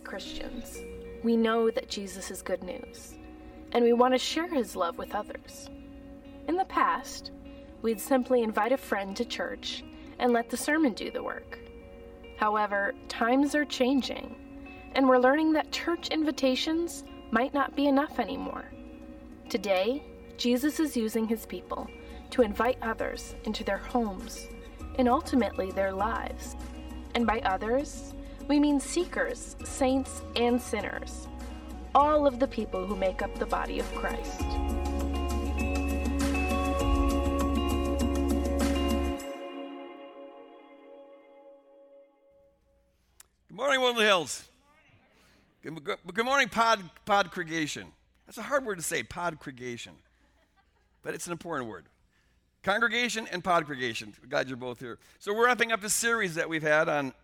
Christians, we know that Jesus is good news, and we want to share his love with others. In the past, we'd simply invite a friend to church and let the sermon do the work. However, times are changing, and we're learning that church invitations might not be enough anymore. Today, Jesus is using his people to invite others into their homes and ultimately their lives. And by others, we mean seekers, saints, and sinners, all of the people who make up the body of Christ. Good morning, Woodland Hills. Good, morning, pod, pod congregation. That's a hard word to say, pod congregation, but it's an important word. Congregation and pod congregation. Glad you're both here. So we're wrapping up the series that we've had on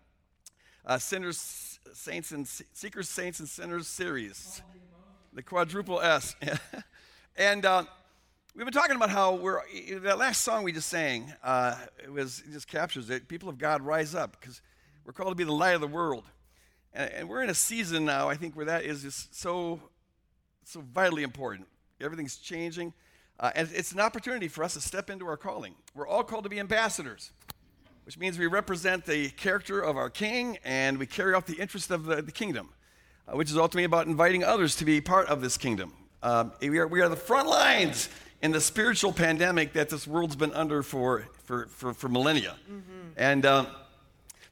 uh, sinners, saints, and seekers, saints, and sinners series, the quadruple S. and uh, we've been talking about how we're that last song we just sang. Uh, it was it just captures it. People of God rise up because we're called to be the light of the world. And, and we're in a season now, I think, where that is just so, so vitally important. Everything's changing. Uh, and it's an opportunity for us to step into our calling. We're all called to be ambassadors, which means we represent the character of our king and we carry out the interest of the, the kingdom, uh, which is ultimately about inviting others to be part of this kingdom. Um, we, are, we are the front lines in the spiritual pandemic that this world's been under for, for, for, for millennia. Mm-hmm. And um,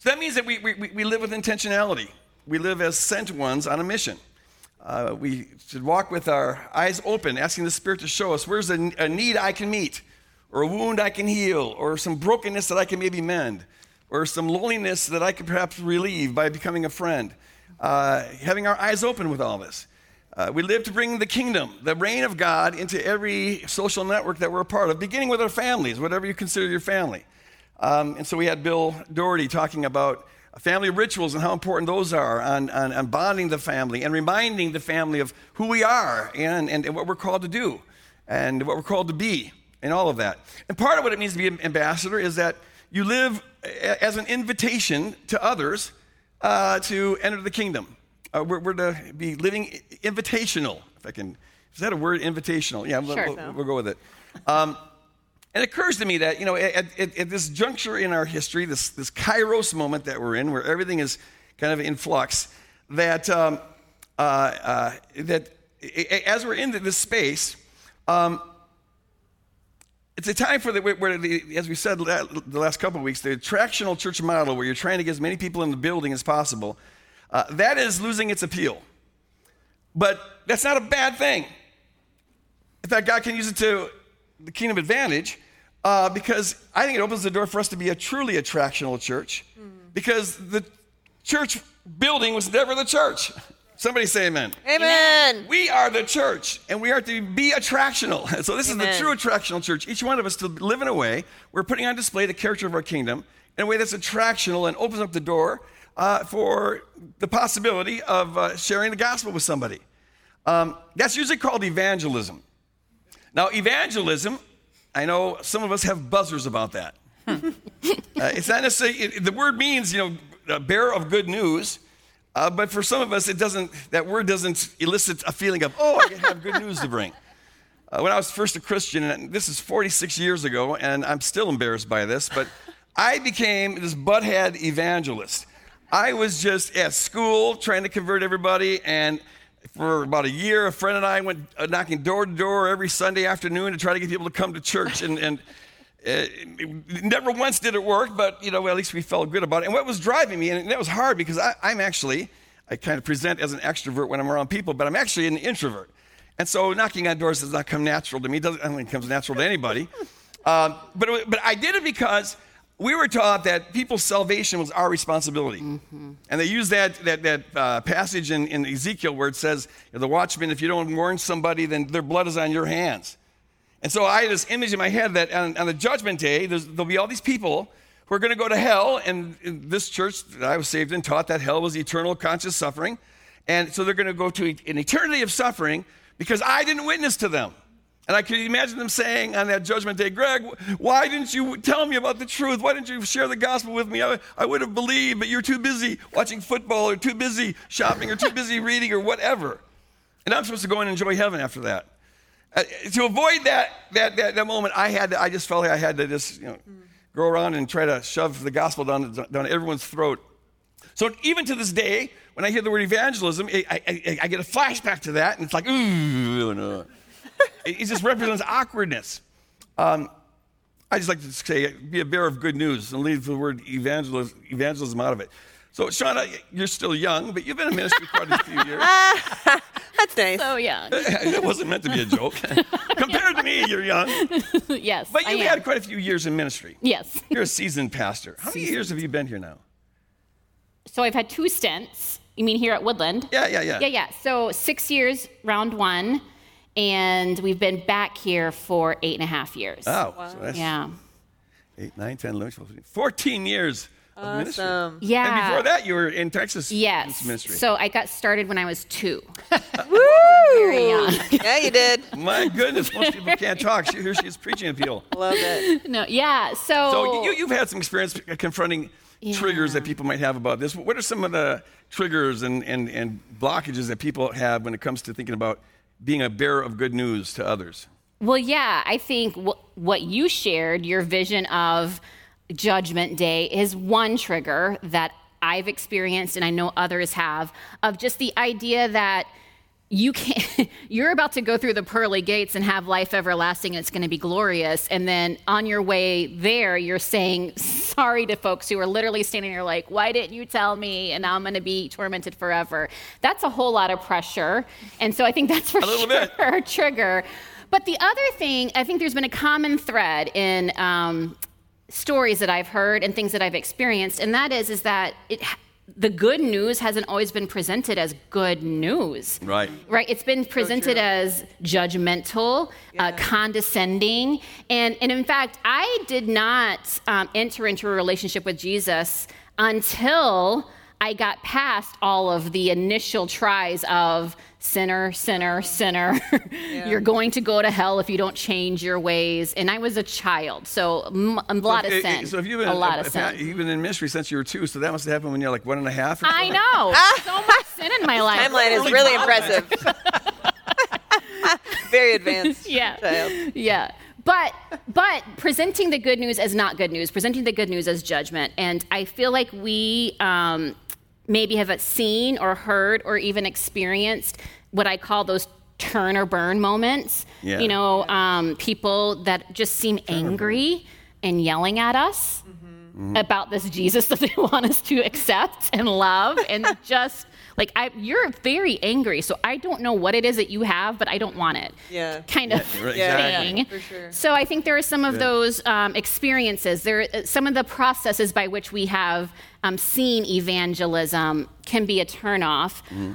so that means that we, we, we live with intentionality. We live as sent ones on a mission. Uh, we should walk with our eyes open, asking the Spirit to show us where's a, a, need I can meet, or a wound I can heal, or some brokenness that I can maybe mend, or some loneliness that I could perhaps relieve by becoming a friend. Uh, having our eyes open with all this. Uh, we live to bring the kingdom, the reign of God, into every social network that we're a part of, beginning with our families, whatever you consider your family. Um, and so we had Bill Doherty talking about family rituals and how important those are on, on, on, bonding the family and reminding the family of who we are and, and, and, what we're called to do and what we're called to be and all of that. And part of what it means to be an ambassador is that you live as an invitation to others uh, to enter the kingdom. Uh, we're, we're, to be living invitational, if I can. Is that a word, invitational? Yeah, sure, we'll, we'll, go with it. Um, it occurs to me that, you know, at, at, at, this juncture in our history, this, this kairos moment that we're in, where everything is kind of in flux, that, um, uh, uh, that as we're in this space, um, it's a time for the, where, the, as we said the last couple of weeks, the attractional church model, where you're trying to get as many people in the building as possible, uh, that is losing its appeal. But that's not a bad thing. In fact, God can use it to the kingdom advantage uh, because I think it opens the door for us to be a truly attractional church mm. because the church building was never the church. Somebody say amen. Amen. We are the church and we are to be attractional. So, this amen. is the true attractional church. Each one of us to live in a way, we're putting on display the character of our kingdom in a way that's attractional and opens up the door uh, for the possibility of uh, sharing the gospel with somebody. Um, that's usually called evangelism. Now, evangelism I know some of us have buzzers about that. uh, it's not necessarily, it, the word means, you know, bearer of good news. Uh, but for some of us, it doesn't, that word doesn't elicit a feeling of, oh, I have good news to bring. Uh, when I was first a Christian, and this is 46 years ago, and I'm still embarrassed by this, but I became this butthead evangelist. I was just at school trying to convert everybody, and for about a year, a friend and I went uh, knocking door to door every Sunday afternoon to try to get people to come to church. And, and uh, never once did it work, but you know, at least we felt good about it. And what was driving me, and that was hard because I, I'm actually, I kind of present as an extrovert when I'm around people, but I'm actually an introvert. And so knocking on doors does not come natural to me. It doesn't, I don't think it comes natural to anybody. Um, but, it, but I did it because we were taught that people's salvation was our responsibility. Mm-hmm. And they use that, that, that uh, passage in, in Ezekiel where it says, the watchman, if you don't warn somebody, then their blood is on your hands. And so I had this image in my head that on, on the judgment day, there'll be all these people who are going to go to hell. And this church that I was saved in taught that hell was eternal conscious suffering. And so they're going to go to an eternity of suffering because I didn't witness to them. And I could imagine them saying on that judgment day, Greg, why didn't you tell me about the truth? Why didn't you share the gospel with me? I, I would have believed, but you're too busy watching football or too busy shopping or too busy reading or whatever. And I'm supposed to go and enjoy heaven after that. Uh, to avoid that, that, that, that, moment, I, had to, I just felt like I had to just you know, go around and try to shove the gospel down, down everyone's throat. So even to this day, when I hear the word evangelism, I, I, I get a flashback to that, and it's like, ooh, no. it just represents awkwardness. Um, I just like to say, be a bearer of good news and leave the word evangelism, evangelism out of it. So, Shauna, you're still young, but you've been in ministry quite a few years. That's nice. So young. that wasn't meant to be a joke. Compared to me, you're young. yes. But you've had quite a few years in ministry. Yes. You're a seasoned pastor. How many years have you been here now? So I've had two stints. You mean here at Woodland? Yeah, yeah, yeah. Yeah, yeah. So six years, round one, and we've been back here for eight and a half years. Oh, so that's Yeah. 8, 9, 10, 11, 12, 14 years of ministry. Awesome. Yeah. And before that, you were in Texas Yes. ministry. So I got started when I was two. Woo! Very young. Yeah, you did. My goodness, most people can't talk. She, here she is preaching at Peel. Love it. No, yeah. So, So you, you've had some experience confronting triggers that people might have about this. What are some of the triggers and, and, and blockages that people have when it comes to thinking about being a bearer of good news to others? Well, yeah, I think wh- what you shared, your vision of Judgment Day, is one trigger that I've experienced and I know others have of just the idea that you can't you're about to go through the pearly gates and have life everlasting and it's going to be glorious. And then on your way there you're saying sorry to folks who are literally standing there like why didn't you tell me? And now i'm going to be tormented forever. That's a whole lot of pressure. And so i think that's for little sure bit. a trigger. But the other thing i think there's been a common thread in um, stories that i've heard and things that i've experienced and that is is that it the good news hasn't always been presented as good news. Right. Right. It's been presented as judgmental, uh, condescending, and and in fact, I did not um, enter into a relationship with Jesus until I got past all of the initial tries of sinner, sinner, sinner. You're going to go to hell if you don't change your ways. And I was a child, so m- a lot of So if- sin. So if you've been, a lot of sin. You've been in ministry since you were two, so that must have happened when you're like one and a half. Or I something? know. so much sin in my life. Timeline is really impressive. Very advanced. yeah. Child. Yeah. But but presenting the good news as not good news, presenting the good news as judgment, and I feel like we um, maybe have seen or heard or even experienced what I call those turn or burn moments. Yeah. You know, um, people that just seem angry and yelling at us about this Jesus that they want us to accept and love, and just like I, you're very angry, so I don't know what it is that you have, but I don't want it. Yeah. Kind of right, Yeah, exactly. thing. for sure. So I think there are some of those um, experiences. There, uh, some of the processes by which we have um, seen evangelism can be a turnoff. Mm-hmm.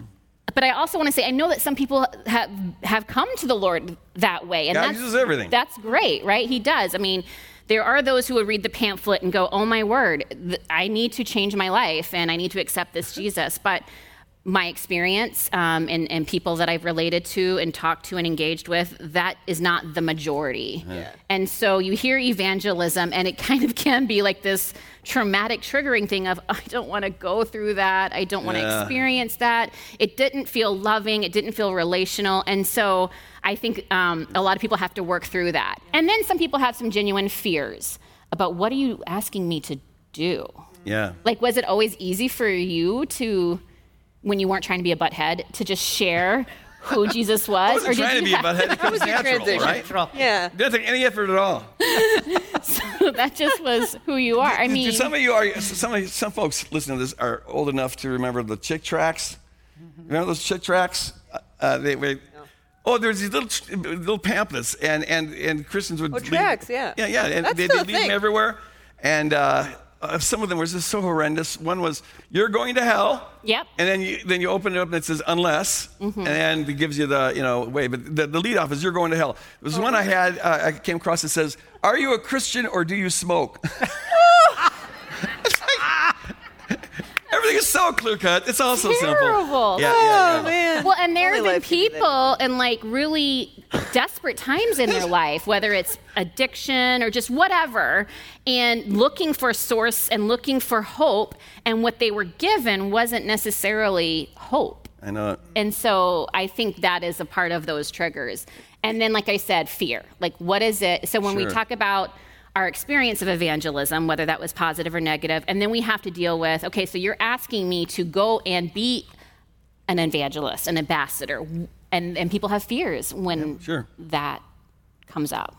But I also want to say, I know that some people have have come to the Lord that way, and God that's uses everything. That's great, right? He does. I mean. There are those who would read the pamphlet and go, "Oh my word, th- I need to change my life and I need to accept this Jesus." But my experience um, and, and people that I've related to and talked to and engaged with, that is not the majority. Yeah. And so you hear evangelism, and it kind of can be like this traumatic triggering thing of, I don't want to go through that. I don't want to Yeah. experience that. It didn't feel loving. It didn't feel relational. And so I think um, a lot of people have to work through that. And then some people have some genuine fears about what are you asking me to do? Yeah. Like, was it always easy for you to, when you weren't trying to be a butthead, to just share who Jesus was? I wasn't trying to be you a butthead. It comes your natural, transition? right? Yeah. Didn't take any effort at all. so that just was who you are. I Do- do mean, some of you are some of you, some folks listening to this are old enough to remember the Chick tracts. Remember those Chick tracts? Uh, Uh, they, they, Oh, there's these little little pamphlets, and and and Christians would Oh, leave- tracks, yeah. yeah, yeah, and That's they, still they a leave them everywhere, and. Uh, uh, some of them were just so horrendous. One was, "You're going to hell." Yep. And then you then you open it up and it says, "Unless," Mm-hmm. and then it gives you the you know way. But the, the lead off is, "You're going to hell." There was one I had. Uh, I came across that says, "Are you a Christian or do you smoke?" It's like- Everything everything is so clear cut. It's all so simple. Terrible. Yeah, yeah, oh, yeah. Oh man. Well, and there Only have been life can do that. people in like really desperate times in their life, whether it's addiction or just whatever, and looking for source and looking for hope, and what they were given wasn't necessarily hope. I know. And so I think that is a part of those triggers. And then, like I said, fear. Like, what is it? So when we talk about our experience of evangelism, whether that was positive or negative, and then we have to deal with, okay, so you're asking me to go and be an evangelist, an ambassador, and, and people have fears when sure. that comes out.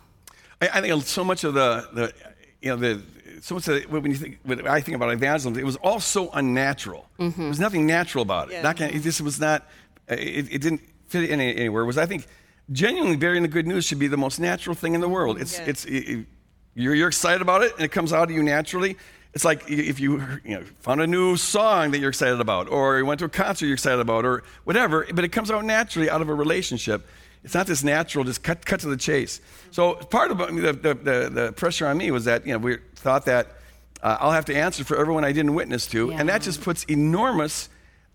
I, I think so much of the, the you know, the so much of the, when you think, when I think about evangelism, it was all so unnatural. Mm-hmm. There was nothing natural about it. Yeah. Not gonna- it just was not. It, it didn't fit in any, anywhere. Was I think genuinely bearing the good news should be the most natural thing in the world. It's Yeah. it's it, it- you're you're excited about it and it comes out of you naturally. It's like if you you know found a new song that you're excited about, or you went to a concert you're excited about, or whatever. But it comes out naturally out of a relationship. It's not this natural, just cut cut to the chase. So part of the, the, the, the pressure on me was that you know we thought that uh, I'll have to answer for everyone I didn't witness to, and that just puts enormous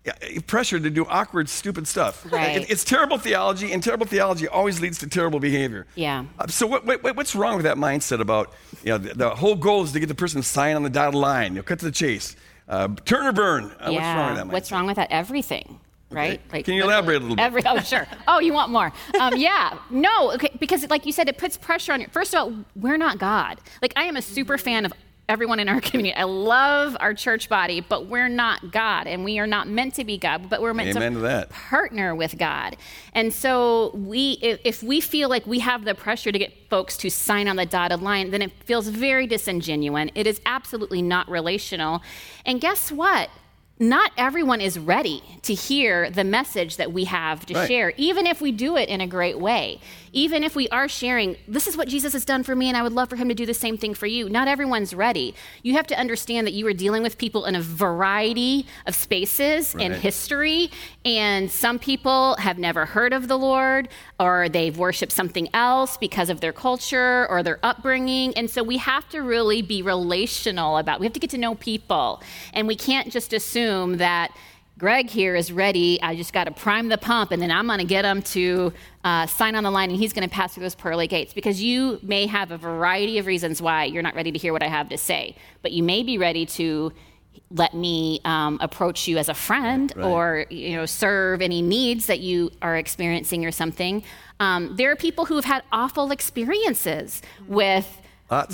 uh, pressure to do awkward, stupid stuff. Right. It- it's terrible theology, and terrible theology always leads to terrible behavior. Yeah. Uh, so what, what, what's wrong with that mindset about you know the, the whole goal is to get the person to sign on the dotted line, you know, cut to the chase, uh, turn or burn? Uh, yeah. What's wrong with that mindset? What's wrong with that? Everything. Right? Like, can you elaborate a little bit? Every, oh, sure. Oh, you want more? Um, yeah. No, okay, because like you said, it puts pressure on you. First of all, we're not God. Like I am a super fan of everyone in our community. I love our church body, but we're not God, and we are not meant to be God. But we're meant Amen to to partner with God. And so we, if, if we feel like we have the pressure to get folks to sign on the dotted line, then it feels very disingenuous. It is absolutely not relational. And guess what? Not everyone is ready to hear the message that we have to Right. share, even if we do it in a great way. Even if we are sharing, this is what Jesus has done for me, and I would love for him to do the same thing for you. Not everyone's ready. You have to understand that you are dealing with people in a variety of spaces and history, and some people have never heard of the Lord, or they've worshiped something else because of their culture or their upbringing. And so we have to really be relational about. We have to get to know people, and we can't just assume that. Greg here is ready. I just got to prime the pump, and then I'm going to get him to uh, sign on the line, and he's going to pass through those pearly gates. Because you may have a variety of reasons why you're not ready to hear what I have to say, but you may be ready to let me um, approach you as a friend Right. or you know serve any needs that you are experiencing or something. Um, there are people who have had awful experiences with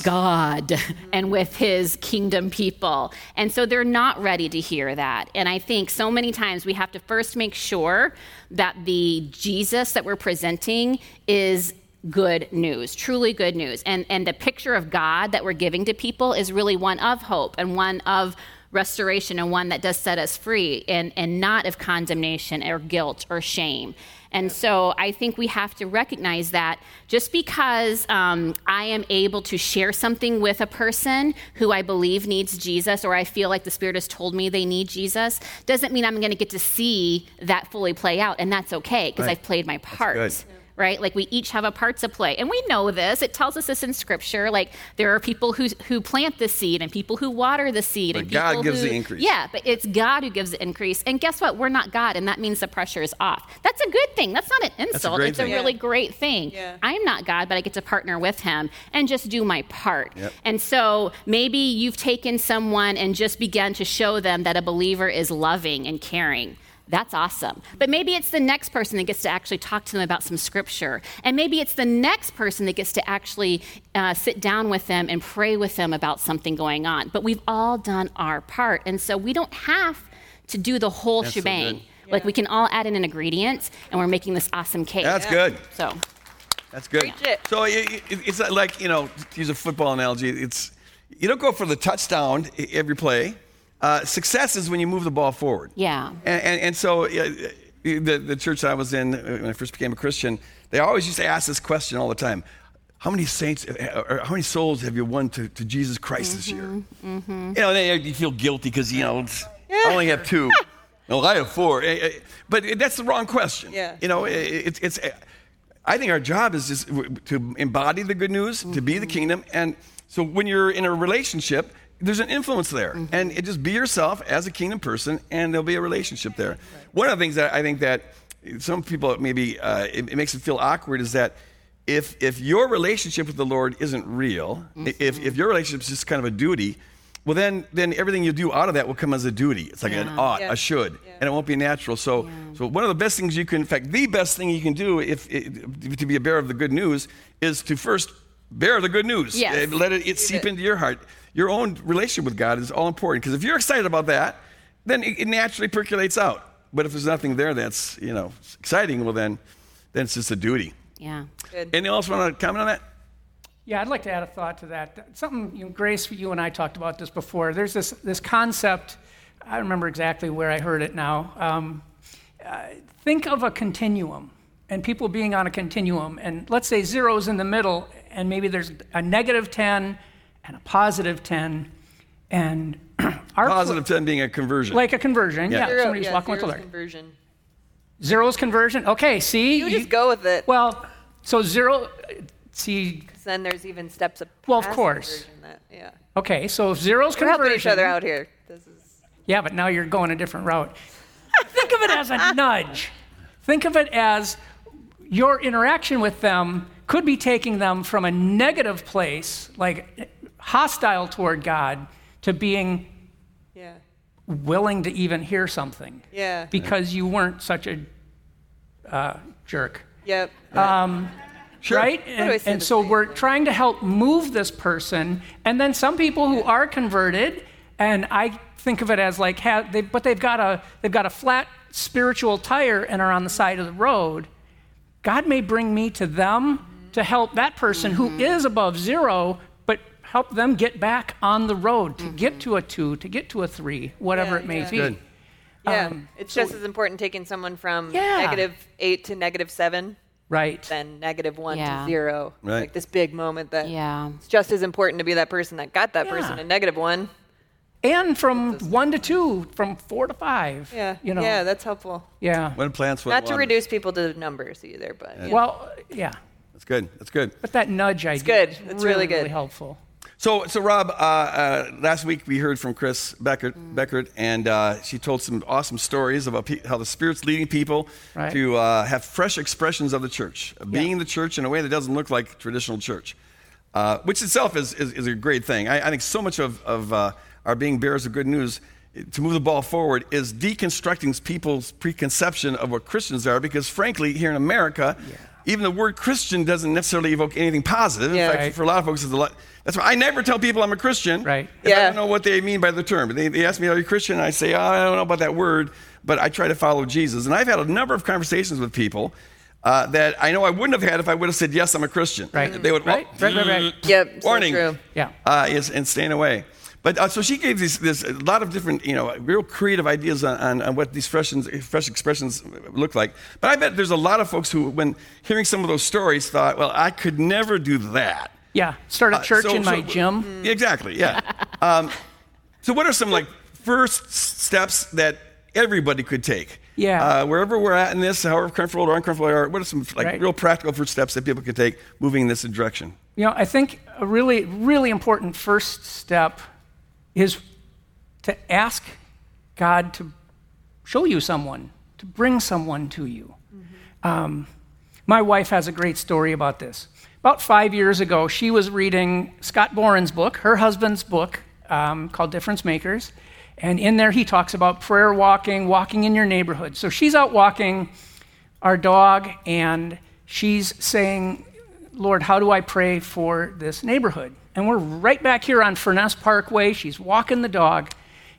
God and with his kingdom people. And so they're not ready to hear that. And I think so many times we have to first make sure that the Jesus that we're presenting is good news, truly good news. And and the picture of God that we're giving to people is really one of hope and one of restoration and one that does set us free and, and not of condemnation or guilt or shame. And so I think we have to recognize that just because um, I am able to share something with a person who I believe needs Jesus or I feel like the Spirit has told me they need Jesus doesn't mean I'm going to get to see that fully play out. And that's okay because Right. I've played my part good. Right? Like we each have a part to play. And we know this. It tells us this in scripture. Like there are people who who plant the seed and people who water the seed But and God people gives who, the increase. Yeah, but it's God who gives the increase. And guess what? We're not God and that means the pressure is off. That's a good thing. That's not an insult. great it's thing. a really great thing. Yeah. I am not God, but I get to partner with him and just do my part. Yep. And so maybe you've taken someone and just began to show them that a believer is loving and caring. That's awesome. But maybe it's the next person that gets to actually talk to them about some scripture. And maybe it's the next person that gets to actually uh, sit down with them and pray with them about something going on. But we've all done our part. And so we don't have to do the whole That's so shebang. good. like we can all add in an ingredient and we're making this awesome cake. That's good. So, That's good. It. So it, it, it's like you know, to use a football analogy, it's you don't go for the touchdown every play. Uh, success is when you move the ball forward. Yeah. And, and, and so uh, the, the church I was in uh, when I first became a Christian, they always used to ask this question all the time. How many saints, uh, or how many souls have you won to, to Jesus Christ this year? Mm-hmm. You know, then you feel guilty because, you know, it's- I only have two. no, I have four. Eh, eh, But that's the wrong question. Yeah. You know, it, it's, it's, I think our job is just to embody the good news, to be the kingdom. And so when you're in a relationship, there's an influence there. Mm-hmm. And it just be yourself as a kingdom person, and there'll be a relationship there. One of the things that I think that some people maybe uh, it, it makes it feel awkward is that if if your relationship with the Lord isn't real, if if your relationship is just kind of a duty, well then then everything you do out of that will come as a duty. It's like an ought, Yeah. a should, and it won't be natural. So so one of the best things you can, in fact, the best thing you can do if, if to be a bearer of the good news is to first bear the good news. Yes. Uh, Let it, it seep into your heart. Your own relationship with God is all important because if you're excited about that, then it, it naturally percolates out. But if there's nothing there that's you know exciting, well then then it's just a duty. Yeah. Good. Anyone else want to comment on that? Yeah, I'd like to add a thought to that. Something, you know, Grace, you and I talked about this before. There's this, this concept, I remember exactly where I heard it now. Um, uh, think of a continuum and people being on a continuum, and let's say zero's in the middle, and maybe there's a negative 10 and a positive 10, and our Positive 10 being a conversion. like a conversion. Yeah. Yeah, Zero, somebody's yeah, walking with the zero's Lord. conversion. Zero's conversion. Okay, see, You just go with it. well, so zero. see then there's even steps of Well, of course. That, yeah. okay, so if zero's We're conversion. helping each other out here. This is Yeah, but now you're going a different route. Think of it as a nudge. Think of it as your interaction with them could be taking them from a negative place, like hostile toward God, to being yeah. willing to even hear something Yeah. because you weren't such a uh, jerk. Yep. Sure. Right? And, and so we're trying to help move this person. And then some people who are converted, and I think of it as like, have, they, but they've got, a, they've got a flat spiritual tire and are on the side of the road. God may bring me to them to help that person who is above zero, but help them get back on the road to get to a two, to get to a three, whatever Yeah, it may yeah. be. Good. Yeah. Um, it's so- just as important taking someone from Yeah. negative eight to negative seven Right. than negative one Yeah. to zero. Right. Like this big moment that Yeah. it's just as important to be that person that got that person Yeah. in negative one. And from one to two, from four to five. Yeah. You know. Yeah, that's helpful. Yeah. When plants, when Not to water. reduce people to numbers either, but yeah. Well, yeah. That's good. That's good. But that nudge idea It's good. is It's really good. really helpful. So, so Rob, uh, uh, last week we heard from Chris Beckert, Beckert and uh, she told some awesome stories about pe- how the Spirit's leading people Right. to uh, have fresh expressions of the church, of being the church in a way that doesn't look like traditional church, uh, which itself is, is, is a great thing. I, I think so much of, of uh, our being bearers of good news to move the ball forward is deconstructing people's preconception of what Christians are, because frankly, here in America, even the word Christian doesn't necessarily evoke anything positive. Yeah. In fact, Right. for a lot of folks, it's a lot. That's why I never tell people I'm a Christian. Right. If I don't know what they mean by the term. They, they ask me, Are you Christian? And I say, oh, I don't know about that word, but I try to follow Jesus. And I've had a number of conversations with people uh, that I know I wouldn't have had if I would have said, Yes, I'm a Christian. Right. They would, Right, "Oh, right, right, right. Yep. so Warning. true. Yeah. uh, is, and staying away. But uh, so she gave this, this a lot of different, you know, real creative ideas on, on, on what these fresh, fresh expressions look like. But I bet there's a lot of folks who, when hearing some of those stories, thought, well, I could never do that. Yeah. Start a Uh, church so- in my so- gym. Exactly, yeah. um, so, what are some like first steps that everybody could take? Yeah. Uh, wherever we're at in this, however comfortable or uncomfortable we are, what are some like Right. real practical first steps that people could take moving in this direction? You know, I think a really, really important first step is to ask God to show you someone, to bring someone to you. Um, my wife has a great story about this. About five years ago, she was reading Scott Boren's book, her husband's book, um, called Difference Makers. And in there, he talks about prayer walking, walking in your neighborhood. So she's out walking our dog, and she's saying, Lord, how do I pray for this neighborhood? And we're right back here on Furness Parkway. She's walking the dog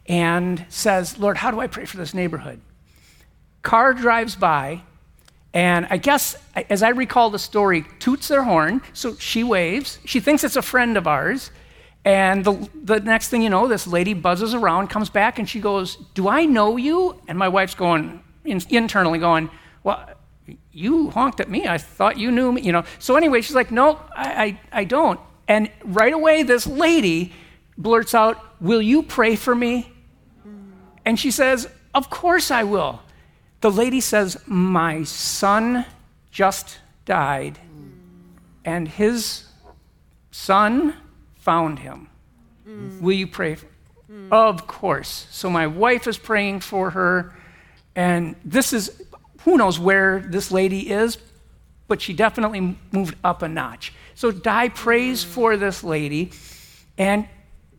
and says, Lord, how do I pray for this neighborhood? Car drives by, and I guess, as I recall the story, toots their horn. So she waves. She thinks it's a friend of ours. And the, the next thing you know, this lady buzzes around, comes back, and she goes, Do I know you? And my wife's going, in, internally going, Well, you honked at me. I thought you knew me. You know. So anyway, she's like, No, I, I, I don't. And right away, this lady blurts out, Will you pray for me? And she says, Of course I will. The lady says, My son just died, and his son found him. Will you pray? For Of course. So my wife is praying for her, and this is who knows where this lady is, but she definitely moved up a notch. So Di prays for this lady and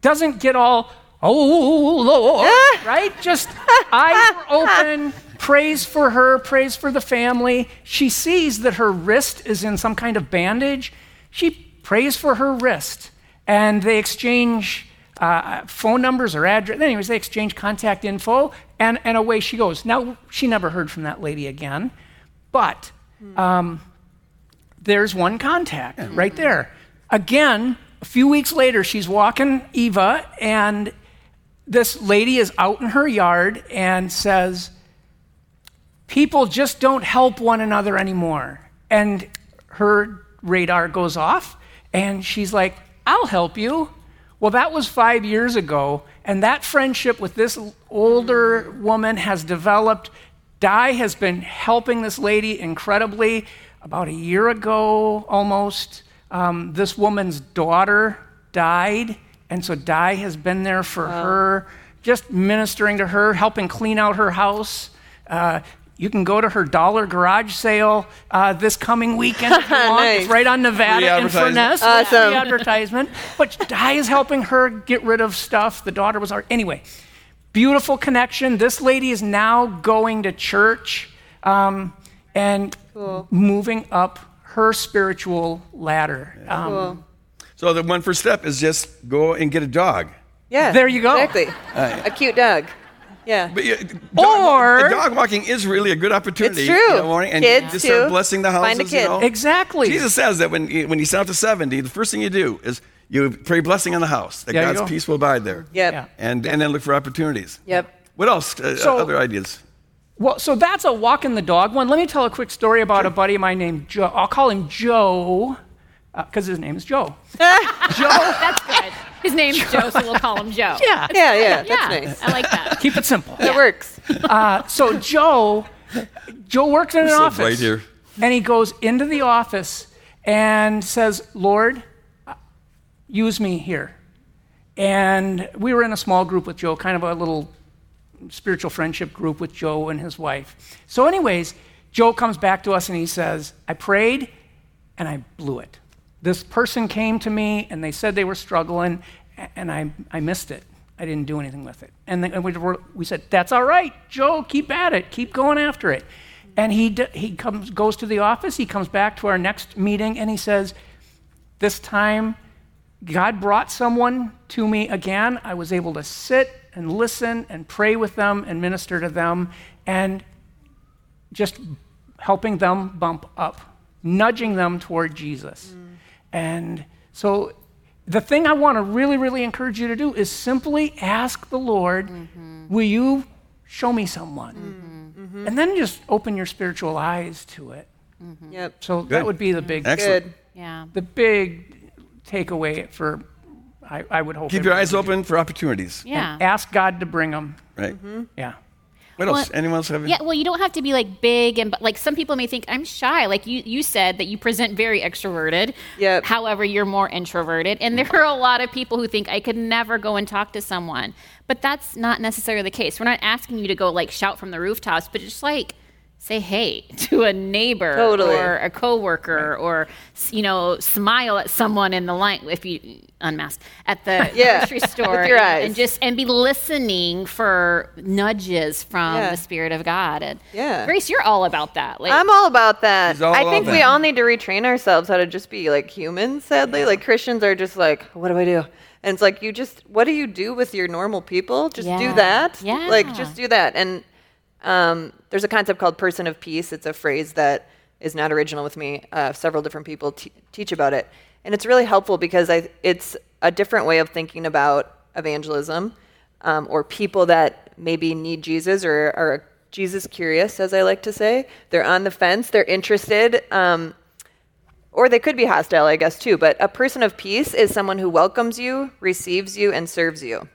doesn't get all, oh, Lord, right? Just eyes open, prays for her, prays for the family. She sees that her wrist is in some kind of bandage. She prays for her wrist, and they exchange uh, phone numbers or address. Anyways, they exchange contact info, and, and away she goes. Now, she never heard from that lady again, but um, there's one contact right there. Again, a few weeks later, she's walking Eva, and this lady is out in her yard and says, People just don't help one another anymore. And her radar goes off, and she's like, I'll help you. Well, that was five years ago, and that friendship with this older woman has developed. Di has been helping this lady incredibly. About a year ago, almost, um, this woman's daughter died, and so Di has been there for her, just ministering to her, helping clean out her house. Uh, you can go to her dollar garage sale uh, this coming weekend if you want. Nice. It's right on Nevada Free and advertising. Furness. Awesome. Free advertisement. But Di is helping her get rid of stuff. The daughter was our Anyway, beautiful connection. This lady is now going to church um, and moving up her spiritual ladder. Um, Cool. So the one first step is just go and get a dog. Yeah. There you go. Exactly. a cute dog. Yeah. But yeah, dog, Or- dog walking is really a good opportunity. It's true. in the morning, and Kids, just start too. blessing the houses. Find a You kid. know? Exactly. Jesus says that when you, when you sign up to 70, the first thing you do is you pray blessing on the house, that There God's go. peace will abide there. Yep. Yeah. And, and then look for opportunities. Yep. What else? Uh, So- other ideas? Well, so that's a walk in the dog one. Let me tell a quick story about a buddy of mine named Joe. I'll call him Joe because his name is Joe. Joe. That's good. His name's Joe, so we'll call him Joe. Yeah. Yeah, yeah. That's Yeah, nice. I like that. Keep it simple. That works. Uh, so Joe, Joe works in an so office, bright here. and he goes into the office and says, "Lord, uh, use me here." And we were in a small group with Joe, kind of a little spiritual friendship group with Joe and his wife. So, anyways, Joe comes back to us and he says, "I prayed, and I blew it. This person came to me and they said they were struggling, and I, I missed it. I didn't do anything with it. And, and we, were, we said, That's all right, Joe, keep at it, keep going after it. And he, d- he comes, goes to the office, he comes back to our next meeting, and he says, This time, God brought someone to me again. I was able to sit and listen and pray with them and minister to them and just helping them bump up, nudging them toward Jesus. And so the thing I want to really, really encourage you to do is simply ask the Lord, mm-hmm. Will you show me someone? Mm-hmm. Mm-hmm. And then just open your spiritual eyes to it. Yep. So Good. that would be the big, Excellent. Good. Yeah. the big takeaway for, I, I would hope. Keep your eyes open for opportunities. Yeah. and ask God to bring them. Right. Mm-hmm. Yeah. What else? Well, Anyone else have? Yeah, well, you don't have to be like big and like some people may think I'm shy. Like you, you said that you present very extroverted. Yeah. However, you're more introverted, and there are a lot of people who think I could never go and talk to someone, but that's not necessarily the case. We're not asking you to go like shout from the rooftops, but just like say hey to a neighbor Totally. or a coworker or you know smile at someone in the line if you unmask at the Yeah, grocery store your and, eyes. and just and be listening for nudges from Yeah. the spirit of God and Yeah. Grace you're all about that like I'm all about that. All I think we that. all need to retrain ourselves how to just be like humans, sadly. Like Christians are just like, what do I do? And it's like, you just, what do you do with your normal people? Just do that. Yeah. Like, just do that. And um, there's a concept called person of peace. It's a phrase that is not original with me. Uh, several different people t- teach about it. And it's really helpful because I, it's a different way of thinking about evangelism um, or people that maybe need Jesus or are Jesus curious, as I like to say. They're on the fence, they're interested. Um, or they could be hostile, I guess, too. But a person of peace is someone who welcomes you, receives you, and serves you.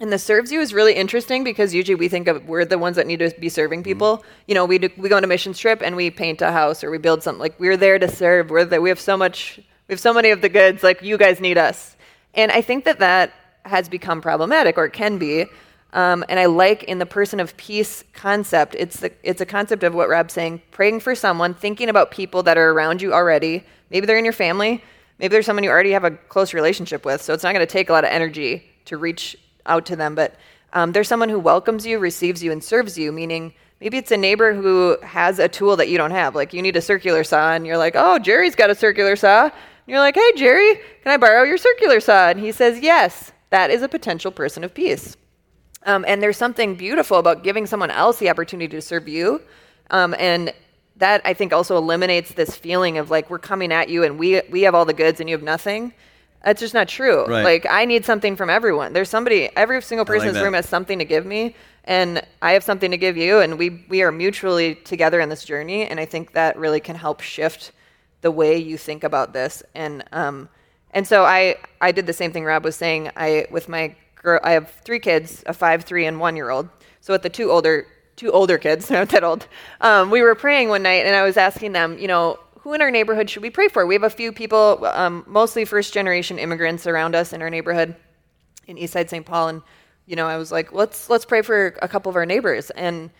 And the serves you is really interesting because usually we think of we're the ones that need to be serving people. You know, we do, we go on a mission trip and we paint a house or we build something. Like we're there to serve. We're the, we have so much. We have so many of the goods. Like you guys need us. And I think that that has become problematic or can be. Um, and I like in the person of peace concept, it's, the, it's a concept of what Rob's saying praying for someone, thinking about people that are around you already. Maybe they're in your family, maybe there's someone you already have a close relationship with, so it's not going to take a lot of energy to reach out to them. But um, there's someone who welcomes you, receives you, and serves you, meaning maybe it's a neighbor who has a tool that you don't have. Like you need a circular saw, and you're like, oh, Jerry's got a circular saw. And you're like, hey, Jerry, can I borrow your circular saw? And he says, yes. That is a potential person of peace. Um, and there's something beautiful about giving someone else the opportunity to serve you. Um, and that I think also eliminates this feeling of like we're coming at you and we we have all the goods and you have nothing. That's just not true. Right. Like I need something from everyone. There's somebody every single person like in this room has something to give me and I have something to give you and we we are mutually together in this journey and I think that really can help shift the way you think about this and um and so I I did the same thing Rob was saying. I with my girl I have three kids, a five, three, and one year old. So with the two older two older kids, they're not that old. Um, we were praying one night, and I was asking them, you know, who in our neighborhood should we pray for? We have a few people, um, mostly first generation immigrants around us in our neighborhood in Eastside St. Paul, and you know, I was like, let's let's pray for a couple of our neighbors, and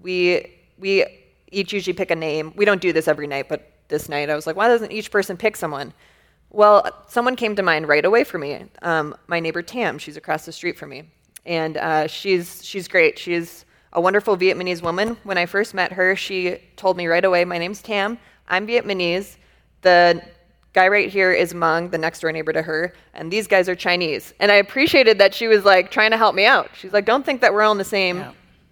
we we each usually pick a name. We don't do this every night, but this night I was like, why doesn't each person pick someone? Well, someone came to mind right away for me. Um, my neighbor Tam, she's across the street from me, and uh, she's she's great. She's a wonderful Vietnamese woman. When I first met her, she told me right away, "My name's Tam. I'm Vietnamese. The guy right here is Hmong, the next door neighbor to her, and these guys are Chinese." And I appreciated that she was like trying to help me out. She's like, "Don't think that we're all in the same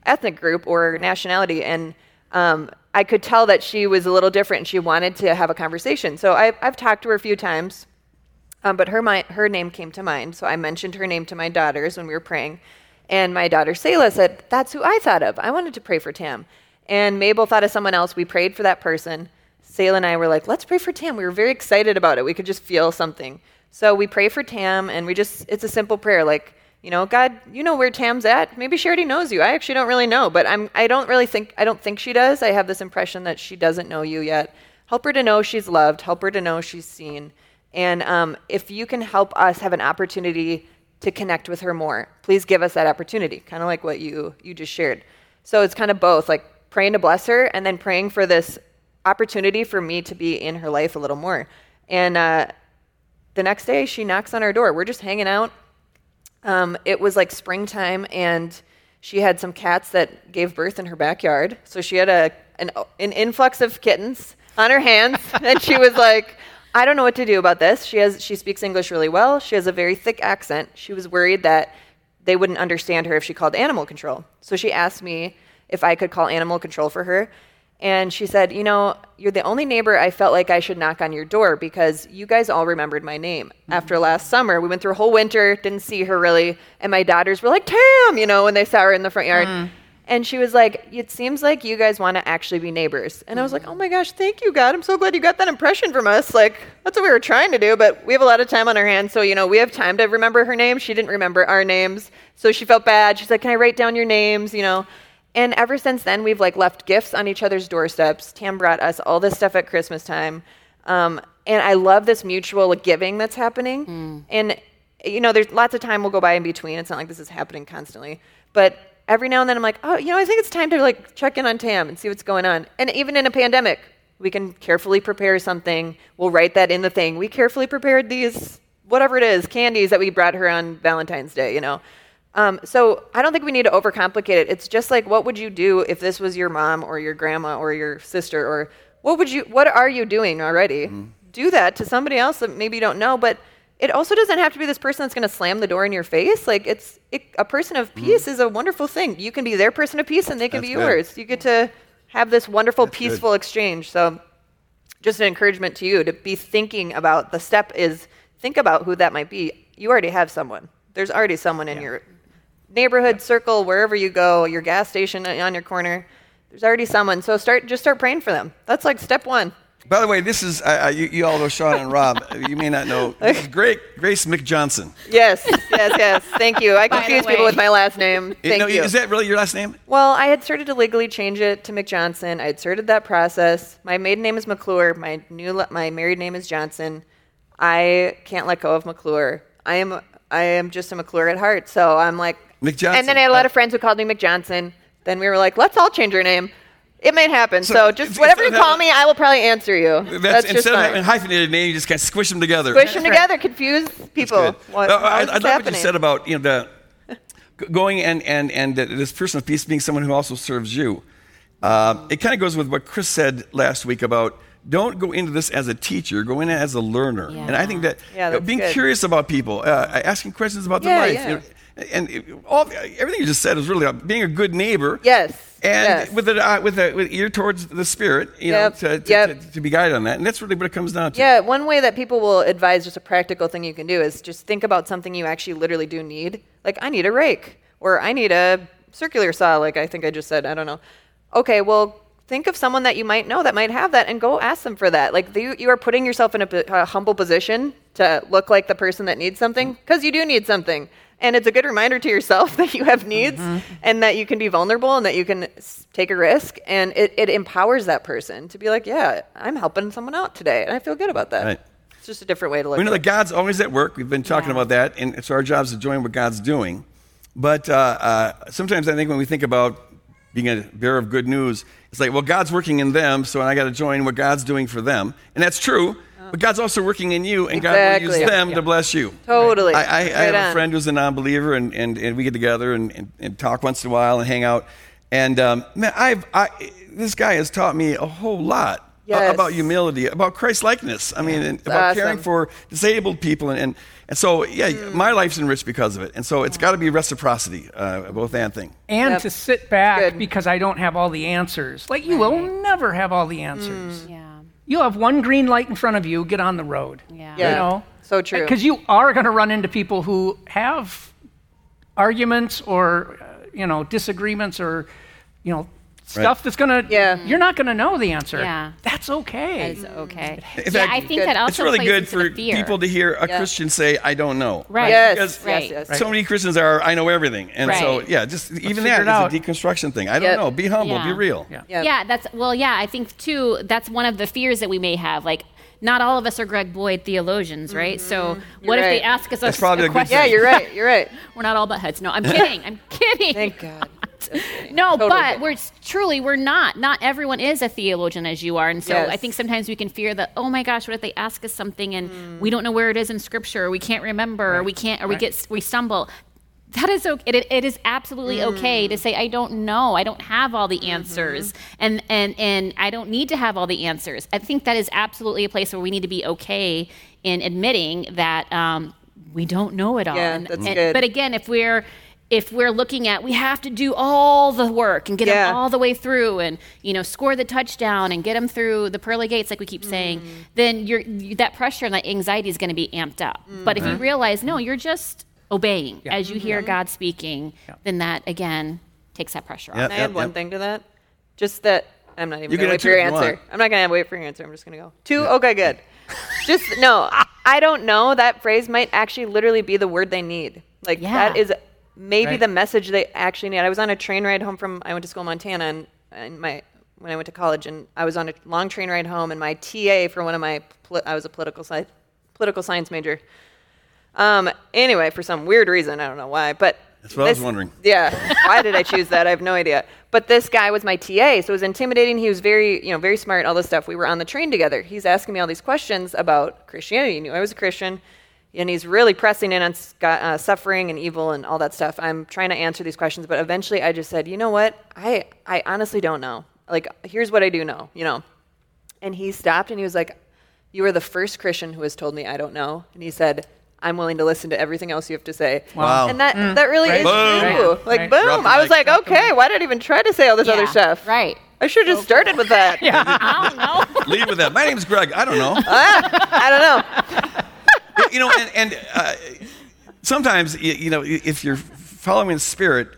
ethnic group or nationality." And um, I could tell that she was a little different and she wanted to have a conversation. So I, I've talked to her a few times, um, but her, mi- her name came to mind. So I mentioned her name to my daughters when we were praying. And my daughter Selah said, That's who I thought of. I wanted to pray for Tam. And Mabel thought of someone else. We prayed for that person. Selah and I were like, Let's pray for Tam. We were very excited about it. We could just feel something. So we pray for Tam, and we just, it's a simple prayer like, you know, God, you know where Tam's at. Maybe she already knows you. I actually don't really know, but I'm, I don't really think, I don't think she does. I have this impression that she doesn't know you yet. Help her to know she's loved. Help her to know she's seen. And um, if you can help us have an opportunity to connect with her more, please give us that opportunity, kind of like what you, you just shared. So it's kind of both, like praying to bless her and then praying for this opportunity for me to be in her life a little more. And uh, the next day, she knocks on our door. We're just hanging out. Um, it was like springtime, and she had some cats that gave birth in her backyard. So she had a an, an influx of kittens on her hands, and she was like, "I don't know what to do about this." She has she speaks English really well. She has a very thick accent. She was worried that they wouldn't understand her if she called animal control. So she asked me if I could call animal control for her. And she said, You know, you're the only neighbor I felt like I should knock on your door because you guys all remembered my name. After mm-hmm. last summer, we went through a whole winter, didn't see her really. And my daughters were like, Tam, you know, when they saw her in the front yard. Mm. And she was like, It seems like you guys want to actually be neighbors. And I was like, mm-hmm. Oh my gosh, thank you, God. I'm so glad you got that impression from us. Like, that's what we were trying to do, but we have a lot of time on our hands. So, you know, we have time to remember her name. She didn't remember our names. So she felt bad. She's like, Can I write down your names? You know? And ever since then, we've like left gifts on each other's doorsteps. Tam brought us all this stuff at Christmas time. Um, and I love this mutual giving that's happening. And, you know, there's lots of time will go by in between. It's not like this is happening constantly. But every now and then I'm like, oh, you know, I think it's time to like check in on Tam and see what's going on. And even in a pandemic, we can carefully prepare something. We'll write that in the thing. We carefully prepared these, whatever it is, candies that we brought her on Valentine's Day, you know. Um, so I don't think we need to overcomplicate it. It's just like, what would you do if this was your mom or your grandma or your sister or what would you? What are you doing already? Do that to somebody else that maybe you don't know, but it also doesn't have to be this person that's going to slam the door in your face. Like it's it, a person of peace is a wonderful thing. You can be their person of peace, and they can That's be good. yours. You get to have this wonderful, That's good. peaceful exchange. So just an encouragement to you to be thinking about the step is think about who that might be. You already have someone. There's already someone in your neighborhood circle, wherever you go, your gas station on your corner. There's already someone. So start just start praying for them. That's like step one. By the way, this is, I, I, you, you all know Sean and Rob. You may not know. This is great, Grace McJohnson. Yes, yes, yes. Thank you. I confuse people with my last name. Thank no, you. Is that really your last name? Well, I had started to legally change it to McJohnson. I had started that process. My maiden name is McClure. My new, my married name is Johnson. I can't let go of McClure. I am I am just a McClure at heart. So I'm like, McJohnson. and then I had a lot of friends who called me McJohnson. Then we were like, let's all change our name. It might happen. So So, just whatever you call me, I will probably answer you. That's, That's, just instead of having hyphenated name, you just kind of squish them together. Squish them together, confuse people. What, Uh, I, I love what you said about you know the going and and and this person of peace being someone who also serves you. Uh, it kind of goes with what Chris said last week about don't go into this as a teacher, go in as a learner. And I think that Yeah, being good. curious about people, uh, asking questions about their Yeah, life, yeah. you know, and all everything you just said is really being a good neighbor. Yes. And yes. with, a, uh, with, a, with ear towards the spirit, you know, to, to, yep. to, to be guided on that. And that's really what it comes down to. Yeah, one way that people will advise just a practical thing you can do is just think about something you actually literally do need. Like, I need a rake, or I need a circular saw, like I think I just said. I don't know. Okay, well, think of someone that you might know that might have that and go ask them for that. Like, you, you are putting yourself in a humble position to look like the person that needs something because you do need something. And it's a good reminder to yourself that you have needs and that you can be vulnerable and that you can s- take a risk. And it, it empowers that person to be like, yeah, I'm helping someone out today. And I feel good about that. Right. It's just a different way to look We know at that God's always at work. We've been talking Yeah. about that, and it's our jobs to join what God's doing. But uh, uh, sometimes I think when we think about being a bearer of good news, it's like, well, God's working in them, so I got to join what God's doing for them, and that's true. But God's also working in you, and God will use Exactly. them to bless you. Totally. I, I, I Right have a friend who's a non-believer, and, and, and we get together and, and, and talk once in a while and hang out. And um, man, I've I, this guy has taught me a whole lot Yes. about humility, about Christ likeness. I mean, and about caring for disabled people, and, and, and so yeah, Mm. my life's enriched because of it. And so it's got to be reciprocity, uh, both and thing. And Yep. to sit back Good. because I don't have all the answers. Like, you will never have all the answers. Yeah. You'll have one green light in front of you, get on the road. Yeah. Yeah. You know? So true. Because you are going to run into people who have arguments or, uh, you know, disagreements or, you know, stuff that's going to, Yeah. you're not going to know the answer. Yeah. That's okay. That is okay. In yeah, fact, I think Good. that also it's really plays good into for people to hear a Yeah. Christian say, "I don't know." Right. Yes, Because yes, Right. yes. Right. So many Christians are, "I know everything," and so yeah, just even figure that it is out. a deconstruction thing. I don't know. Be humble. Be real. Yeah. Yep. Yeah, that's well, yeah. I think too. That's one of the fears that we may have. Like, not all of us are Greg Boyd theologians, right? Mm-hmm. So, what if they ask us That's a, probably a a good question? Yeah, you're right. You're right. We're not all buttheads. No, I'm kidding. I'm kidding. Thank God. No, Totally but we're truly we're not. Not everyone is a theologian as you are, and so Yes. I think sometimes we can fear that. Oh my gosh, what if they ask us something and hmm. we don't know where it is in Scripture, or we can't remember, or we can't, or we get we stumble. That is okay. It, it is absolutely okay to hmm. say I don't know. I don't have all the answers, mm-hmm. and and and I don't need to have all the answers. I think that is absolutely a place where we need to be okay in admitting that um, we don't know it all. Yeah, And- that's and- good. But again, if we're if we're looking at we have to do all the work and get Yeah. them all the way through and you know score the touchdown and get them through the pearly gates like we keep saying Mm. then you're you, that pressure and that anxiety is going to be amped up but if you realize no you're just obeying as you hear god speaking then that again takes that pressure Yeah. off Can I add one thing to that? Just that I'm not even going to wait for your you answer. want. I'm not going to wait for your answer. I'm just going to go. Two? Okay, good. just, no, I don't know. That phrase might actually literally be the word they need. Like, that Yeah. is maybe Right. the message they actually need. I was on a train ride home from, I went to school in Montana, and, and my, when I went to college, and I was on a long train ride home, and my TA for one of my, I was a political science, political science major. Um, anyway, for some weird reason, I don't know why, but That's what I was wondering. Yeah, why did I choose that? I have no idea. But this guy was my TA, so it was intimidating. He was very, you know, very smart. All this stuff. We were on the train together. He's asking me all these questions about Christianity. He knew I was a Christian, and he's really pressing in on uh, suffering and evil and all that stuff. I'm trying to answer these questions, but eventually I just said, you know what? I, I honestly don't know. Like, here's what I do know. You know, and he stopped and he was like, You are the first Christian who has told me I don't know. And he said, I'm willing to listen to everything else you have to say. Wow. And that that really Right. is Boom. true. Right. Like Right. boom. I was mic. like, okay, why did I even try to say all this other stuff? right I should have just started with that. yeah. i don't know Lead with that. My name's Greg. I don't know. I don't know. You know, and, and uh, sometimes, you know, if you're following the Spirit,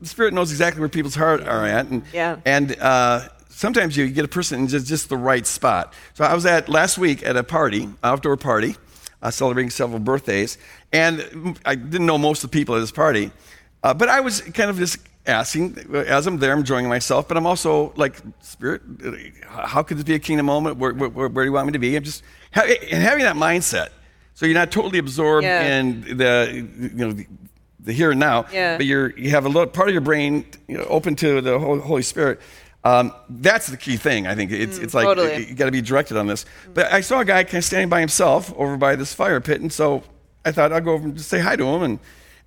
the Spirit knows exactly where people's heart are at. And, Yeah. and uh, sometimes you get a person in just, just the right spot. So I was at last week at a party, outdoor party, uh, celebrating several birthdays. And I didn't know most of the people at this party. Uh, but I was kind of just asking, as I'm there, I'm enjoying myself, but I'm also like, Spirit, uh, how could this be a kingdom moment? Where, where, where do you want me to be? I'm just, and having that mindset. So you're not totally absorbed Yeah. in the you know the, the here and now, Yeah. but you're you have a little part of your brain you know, open to the Holy Spirit. Um, that's the key thing. I think it's it's like Mm, totally. you got to be directed on this. But I saw a guy kind of standing by himself over by this fire pit, and so I thought I'll go over and just say hi to him. And,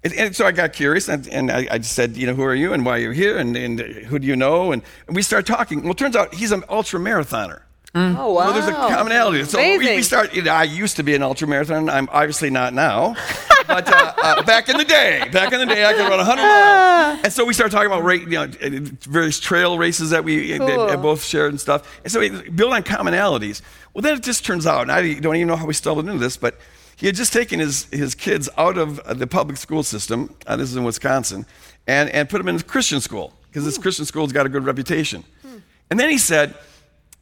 and, and so I got curious, and, and I, I just said, you know, who are you, and why are you're here, and, and who do you know? And, and we started talking. Well, it turns out he's an ultra marathoner. Oh wow. So there's a commonality. So we, we start. You know, I used to be an ultra marathon. I'm obviously not now, but uh, uh, back in the day, back in the day, I could run 100 miles. And so we started talking about you know, uh, various trail races that we Cool. that both shared and stuff. And so we build on commonalities. Well, then it just turns out, and I don't even know how we stumbled into this, but he had just taken his, his kids out of the public school system. Uh, this is in Wisconsin, and and put them in a Christian school because this Christian school's got a good reputation. And then he said.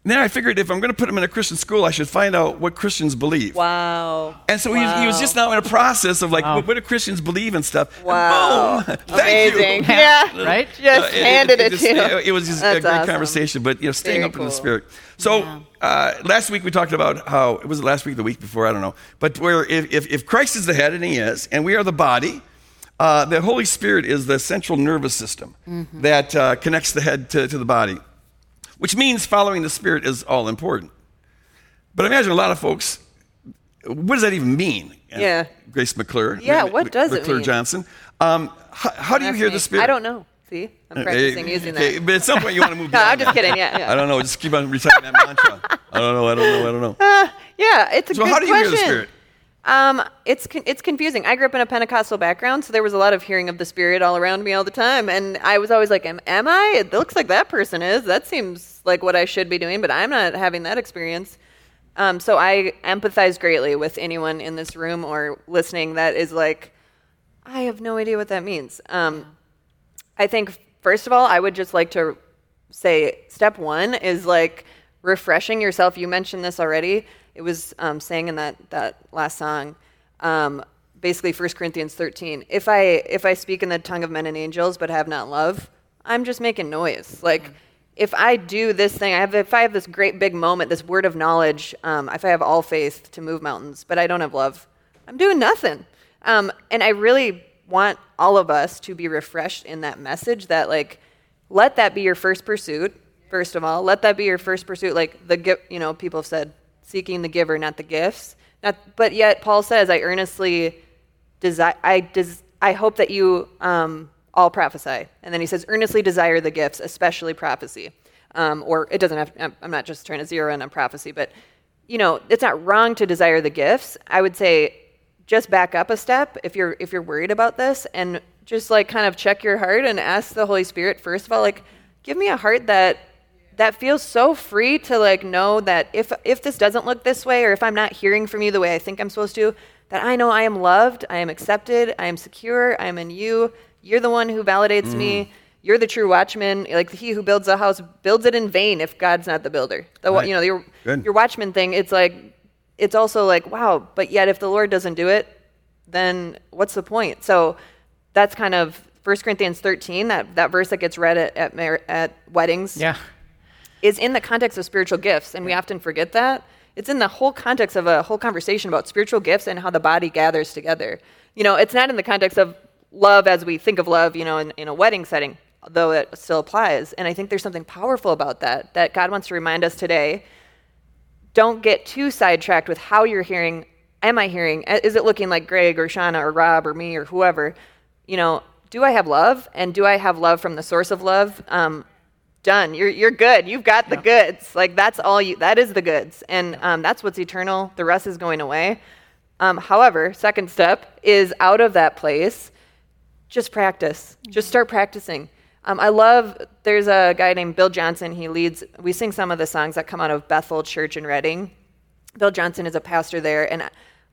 Then I figured if I'm going to put him in a Christian school, I should find out what Christians believe. Wow. And so he, he was just now in a process of like, what, what do Christians believe and stuff? And Wow. boom, thank Amazing. you. Yeah. Right? Just Uh, it- handed it, just- to you. It, it was just a great awesome. conversation, but you know, staying Very up in the spirit. So uh, last week we talked about how it was it last week, the week before, I don't know. But where if, if, if Christ is the head, and He is, and we are the body, uh, the Holy Spirit is the central nervous system Mm-hmm. that uh, connects the head to, to the body, which means following the Spirit is all important. But I imagine a lot of folks. What does that even mean? Yeah. Grace McClure. Yeah, what does it McClure mean? Johnson. Um, how, how do you hear the Spirit? I don't know. See, I'm practicing Eh, using okay, that. But at some point you want to move. No, I'm just kidding. Yeah, yeah. I don't know. Just keep on reciting that mantra. I don't know. I don't know. I don't know. Yeah, it's a So good question. So how do you question. hear the Spirit? Um, it's con- it's confusing. I grew up in a Pentecostal background, so there was a lot of hearing of the Spirit all around me all the time, and I was always like, "Am, am I? It looks like that person is. That seems like what I should be doing, but I'm not having that experience." Um, so I empathize greatly with anyone in this room or listening that is like, "I have no idea what that means." Um, I think first of all, I would just like to say step one is like refreshing yourself. You mentioned this already. It was um, saying in that that last song, um, basically 1 Corinthians 13. If I if I speak in the tongue of men and angels but have not love, I'm just making noise. Like if I do this thing, I have if I have this great big moment, this word of knowledge, um, if I have all faith to move mountains, but I don't have love, I'm doing nothing. Um, and I really want all of us to be refreshed in that message that like let that be your first pursuit first of all. Let that be your first pursuit. Like the you know people have said seeking the giver not the gifts. Not, but yet paul says i earnestly desire i des- i hope that you um, all prophesy. And then he says earnestly desire the gifts especially prophecy. Um, or it doesn't have I'm- i'm not just trying to zero in on prophecy but you know it's not wrong to desire the gifts. I would say just back up a step if you're if you're worried about this and just like kind of check your heart and ask the holy spirit first of all like give me a heart that that feels so free to like know that if if this doesn't look this way or if i'm not hearing from you the way i think i'm supposed to that i know i am loved i am accepted i am secure i am in you you're the one who validates me. Mm. You're the true watchman. Like he who builds a house builds it in vain if god's not the builder. The, Right. you know your, Good. your watchman thing it's like it's also like wow but yet if the lord doesn't do it then what's the point? So that's kind of 1 corinthians 13 that, that verse that gets read at, at, mar- at weddings. Yeah. is in the context of spiritual gifts and we often forget that. It's in the whole context of a whole conversation about spiritual gifts and how the body gathers together. You know it's not in the context of love as we think of love you know in, in a wedding setting though it still applies and i think there's something powerful about that that god wants to remind us today don't get too sidetracked with how you're hearing. Am I hearing? Is it looking like Greg or Shauna or Rob or me or whoever? You know, do I have love? And do I have love from the source of love? Um, done. You're, you're good. You've got the goods. Like that's all you, that is the goods. And um, that's what's eternal. The rest is going away. Um, however, second step is out of that place, just practice. Just start practicing. Um, I love, there's a guy named Bill Johnson. He leads, we sing some of the songs that come out of Bethel Church in Redding. Bill Johnson is a pastor there, and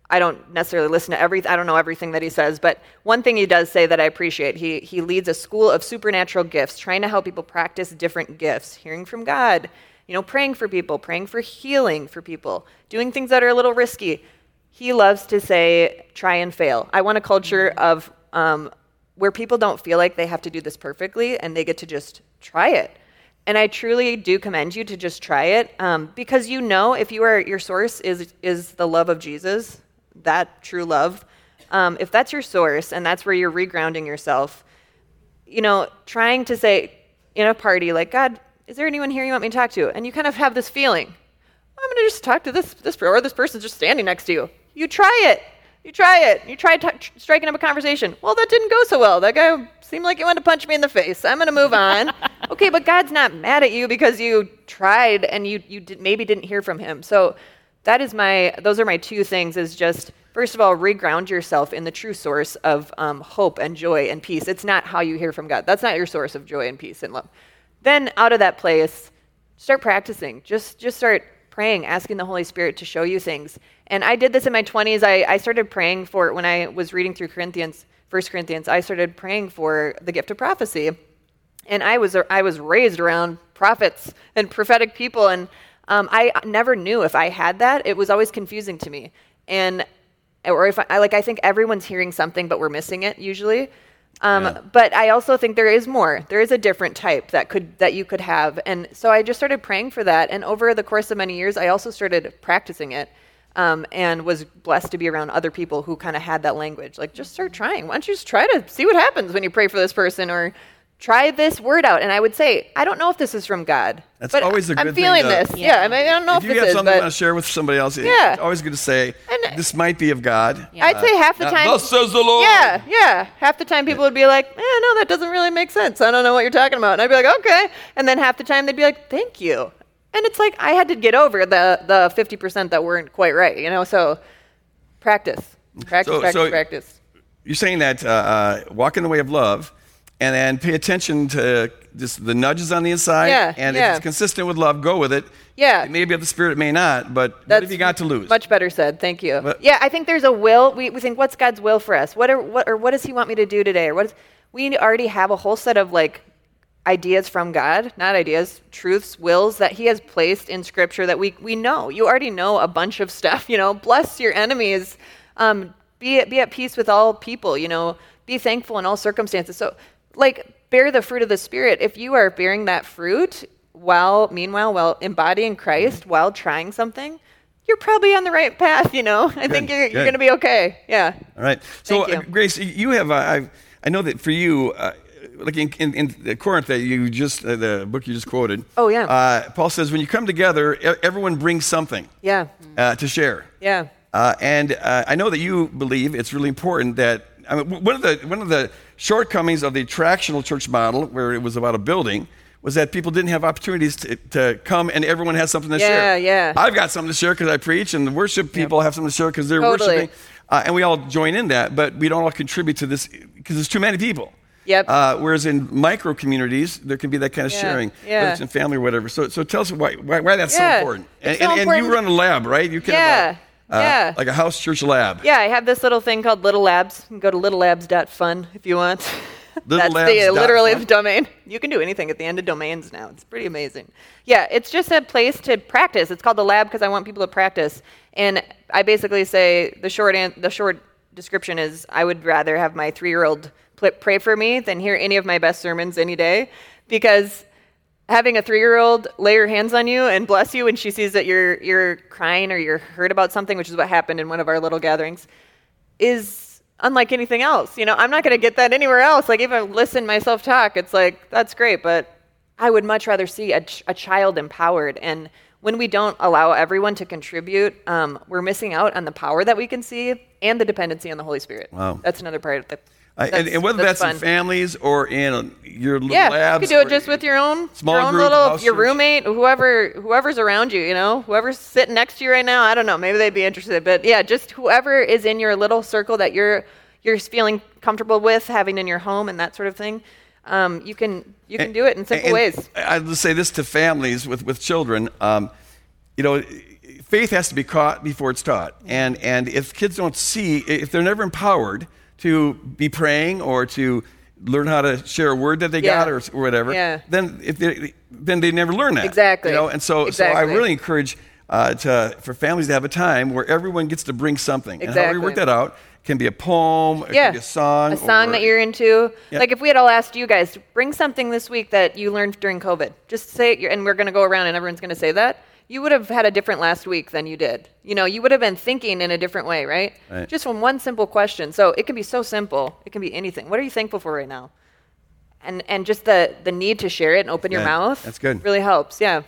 I don't necessarily listen to everything. I don't know everything that he says, but one thing he does say that I appreciate, he, he leads a school of supernatural gifts, trying to help people practice different gifts, hearing from God, you know, praying for people, praying for healing for people, doing things that are a little risky. He loves to say, try and fail. I want a culture of um, where people don't feel like they have to do this perfectly and they get to just try it. And I truly do commend you to just try it um, because you know if you are your source is is the love of Jesus, that true love, um, if that's your source and that's where you're regrounding yourself, you know, trying to say in a party, like, God, is there anyone here you want me to talk to? And you kind of have this feeling, I'm going to just talk to this, this, or this person's just standing next to you. You try it. You try it. You try t- striking up a conversation. Well, that didn't go so well. That guy seemed like he wanted to punch me in the face. I'm going to move on. okay, but God's not mad at you because you tried and you, you did, maybe didn't hear from him. So that is my, those are my two things is just, first of all, reground yourself in the true source of um, hope and joy and peace. It's not how you hear from God. That's not your source of joy and peace and love. Then out of that place, start practicing. Just, just start praying, asking the Holy Spirit to show you things. And I did this in my 20s. I, I started praying for, it when I was reading through Corinthians, First Corinthians, I started praying for the gift of prophecy. And I was, I was raised around prophets and prophetic people, and um, I never knew if I had that. It was always confusing to me. And, or if I, like, I think everyone's hearing something, but we're missing it usually. Um, yeah. But I also think there is more. There is a different type that could that you could have, and so I just started praying for that. And over the course of many years, I also started practicing it, um, and was blessed to be around other people who kind of had that language. Like, just start trying. Why don't you just try to see what happens when you pray for this person, or try this word out. And I would say, I don't know if this is from God. That's always a good I'm feeling thing this. Yeah. yeah. I, mean, I don't know if, if you this have is. something but you want to share with somebody else, yeah. it's always good to say, and, this might be of God. Yeah. I'd say half the time. Thus says the Lord. Yeah, yeah. Half the time people would be like, eh, no, that doesn't really make sense. I don't know what you're talking about. And I'd be like, okay. And then half the time they'd be like, thank you. And it's like, I had to get over the, the 50% that weren't quite right, you know? So practice. Practice, so, practice, so practice. You're saying that uh, uh, walk in the way of love and then pay attention to just the nudges on the inside. Yeah, and yeah. if it's consistent with love, go with it. Yeah. It may be of the spirit, it may not, but That's what have you got to lose? Much better said. Thank you. But, yeah, I think there's a will. We, we think, what's God's will for us? What, are, what, or what does He want me to do today? Or what is, we already have a whole set of like ideas from God, not ideas, truths, wills that He has placed in Scripture that we, we know. You already know a bunch of stuff. You know, bless your enemies. Um, be, be at peace with all people. You know, be thankful in all circumstances. So like bear the fruit of the spirit if you are bearing that fruit while meanwhile while embodying christ mm-hmm. while trying something you're probably on the right path you know i good, think you're, you're going to be okay yeah all right so uh, grace you have uh, I, I know that for you uh, like in, in, in Corinth that you just uh, the book you just quoted. Oh yeah. Uh, Paul says when you come together, everyone brings something. Yeah. Uh, to share. Yeah. Uh, and uh, I know that you believe it's really important that I mean, one of the one of the shortcomings of the attractional church model, where it was about a building, was that people didn't have opportunities to, to come and everyone has something to yeah, share. Yeah, yeah. I've got something to share because I preach, and the worship people yep. have something to share because they're totally. worshiping. Uh, and we all join in that, but we don't all contribute to this because there's too many people. Yep. Uh, whereas in micro communities, there can be that kind of yeah. sharing, yeah. whether it's in family or whatever. So, so tell us why, why, why that's yeah. so important. And, so and, important. and, you run a lab, right? You can yeah. Uh, yeah. Like a house church lab. Yeah, I have this little thing called Little Labs. You can go to littlelabs.fun if you want. That's the, literally the domain. You can do anything at the end of domains now. It's pretty amazing. Yeah, it's just a place to practice. It's called the lab because I want people to practice. And I basically say the short an- the short description is I would rather have my three year old pray for me than hear any of my best sermons any day because having a three-year-old lay her hands on you and bless you when she sees that you're you're crying or you're hurt about something, which is what happened in one of our little gatherings, is unlike anything else. You know, I'm not going to get that anywhere else. Like if I listen myself talk, it's like that's great, but I would much rather see a, ch- a child empowered. And when we don't allow everyone to contribute, um, we're missing out on the power that we can see and the dependency on the Holy Spirit. Wow, that's another part of the and, and, whether that's, that's in families or in your little yeah, labs, you could do it just with your own small your own group, little your roommate, whoever whoever's around you. You know, whoever's sitting next to you right now. I don't know. Maybe they'd be interested, but yeah, just whoever is in your little circle that you're you're feeling comfortable with having in your home and that sort of thing. Um, you can you can and, do it in simple ways. I'd say this to families with with children. Um, you know, faith has to be caught before it's taught, and and if kids don't see, if they're never empowered to be praying or to learn how to share a word that they yeah. got or, or whatever, yeah. then if they, then they never learn that. Exactly. You know, and so exactly. so I really encourage uh, to, for families to have a time where everyone gets to bring something. Exactly. And how we work that out can be a poem, it yeah. can be a song, a song or, that you're into. Yeah. Like if we had all asked you guys, to bring something this week that you learned during COVID. Just say it, and we're going to go around and everyone's going to say that you would have had a different last week than you did. You know, you would have been thinking in a different way, right? Right. Just from one simple question. So it can be so simple. It can be anything. What are you thankful for right now? And and just the the need to share it and open your mouth. That's good. Really helps. Yeah.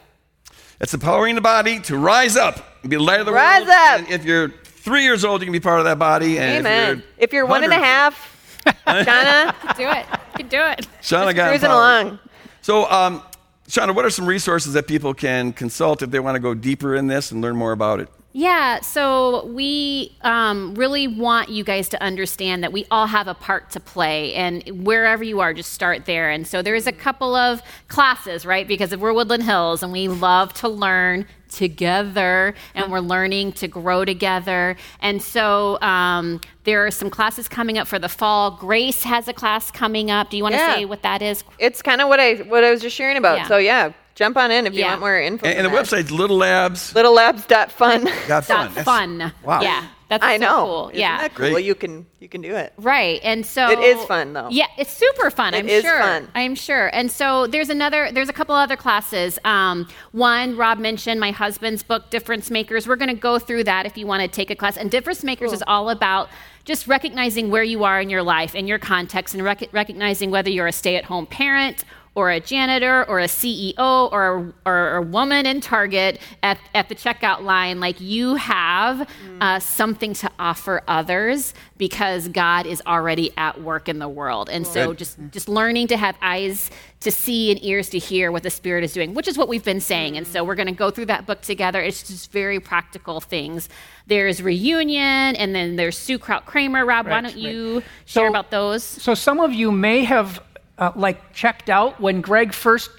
It's empowering the body to rise up and be the light of the Rise world. Rise up. And if you're three years old, you can be part of that body. And Amen. If If you're one and a 100 half, Shauna, Do it. You can do it. Shauna got it cruising empowered. along. So, um, Shauna, what are some resources that people can consult if they want to go deeper in this and learn more about it? Yeah, so we um, really want you guys to understand that we all have a part to play, and wherever you are, just start there. And so there's a couple of classes, right? Because we're Woodland Hills, and we love to learn together, and we're learning to grow together. And so um, there are some classes coming up for the fall. Grace has a class coming up. Do you want to Yeah. say what that is? It's kind of what I what I was just sharing about. Yeah. So yeah, jump on in if you Yeah. want more info. And, and the for that. website's Little Labs. littlelabs.fun. Got fun. Dot That's- fun. Wow. Yeah, that's I so know. cool. Isn't yeah. that cool? Great. You can you can do it. Right. And so It is fun, though. Yeah, it's super fun. It I'm is sure. fun. I'm sure. And so there's another there's a couple other classes. Um, one Rob mentioned my husband's book Difference Makers. We're going to go through that if you want to take a class. And Difference Makers is all about just recognizing where you are in your life and your context and rec- recognizing whether you're a stay-at-home parent or a janitor or a CEO or, or a woman in Target at, at the checkout line, like you have uh, something to offer others because God is already at work in the world. And so Good. just, just learning to have eyes to see and ears to hear what the Spirit is doing, which is what we've been saying. And so we're going to go through that book together. It's just very practical things. There's Reunion, and then there's Sue Kraut Kramer. Rob, why don't right. you share So- about those? So some of you may have uh, like checked out when Greg first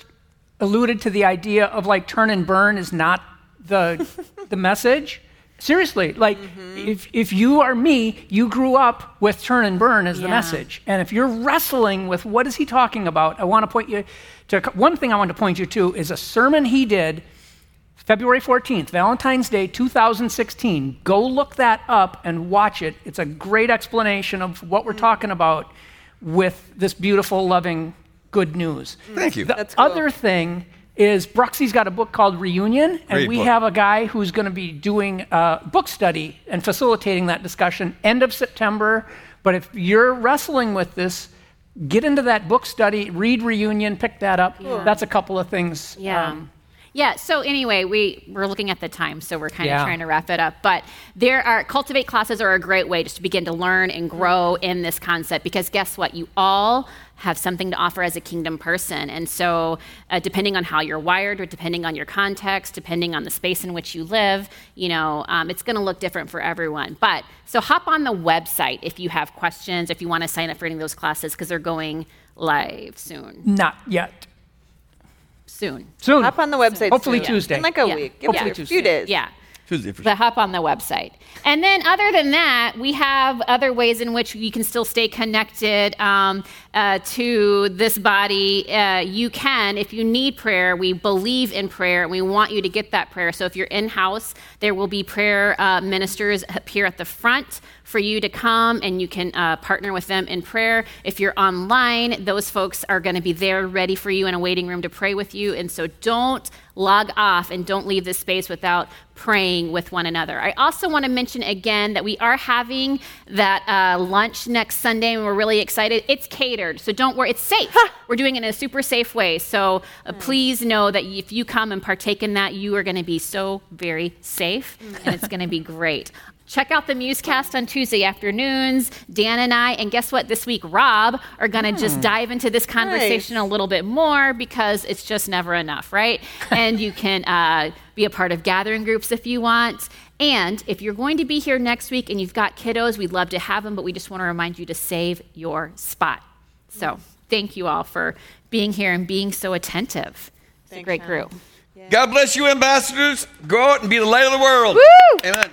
alluded to the idea of like turn and burn is not the the message. Seriously, like if if you are me, you grew up with turn and burn as the message. And if you're wrestling with what is he talking about, I want to point you to one thing I want to point you to is a sermon he did February 14th, Valentine's Day 2016. Go look that up and watch it. It's a great explanation of what we're talking about with this beautiful, loving good news. Thank you. The That's cool. other thing is Bruxy's got a book called Reunion, and Great we book. have a guy who's going to be doing a book study and facilitating that discussion end of September. But if you're wrestling with this, get into that book study, read Reunion, pick that up. That's a couple of things. Yeah. um, yeah. So anyway, we we're looking at the time, so we're kind of trying to wrap it up. But there are cultivate classes are a great way just to begin to learn and grow in this concept because guess what? You all have something to offer as a kingdom person, and so uh, depending on how you're wired, or depending on your context, depending on the space in which you live, you know, um, it's going to look different for everyone. But so hop on the website if you have questions, if you want to sign up for any of those classes because they're going live soon. not yet. Soon. Soon. Hop on the website. Hopefully soon. Tuesday. In like a Yeah. week. Give Hopefully it a Tuesday. few days. Yeah. Tuesday for But hop on the website. And then, other than that, we have other ways in which you can still stay connected um, uh, to this body. Uh, you can, if you need prayer, we believe in prayer and we want you to get that prayer. So, if you're in house, there will be prayer uh, ministers up here at the front for you to come and you can uh, partner with them in prayer. If you're online, those folks are going to be there ready for you in a waiting room to pray with you. And so don't log off and don't leave this space without praying with one another. I also want to mention again that we are having that uh, lunch next Sunday and we're really excited. It's catered, so don't worry, it's safe. We're doing it in a super safe way. So uh, please know that if you come and partake in that, you are going to be so very safe and it's going to be great. Check out the Musecast on Tuesday afternoons. Dan and I, and guess what? This week, Rob are going to just dive into this conversation a little bit more because it's just never enough, right? and you can uh, be a part of gathering groups if you want. And if you're going to be here next week and you've got kiddos, we'd love to have them, but we just want to remind you to save your spot. So thank you all for being here and being so attentive. It's a great Shannon. group. God bless you, ambassadors. Go out and be the light of the world. Woo! Amen.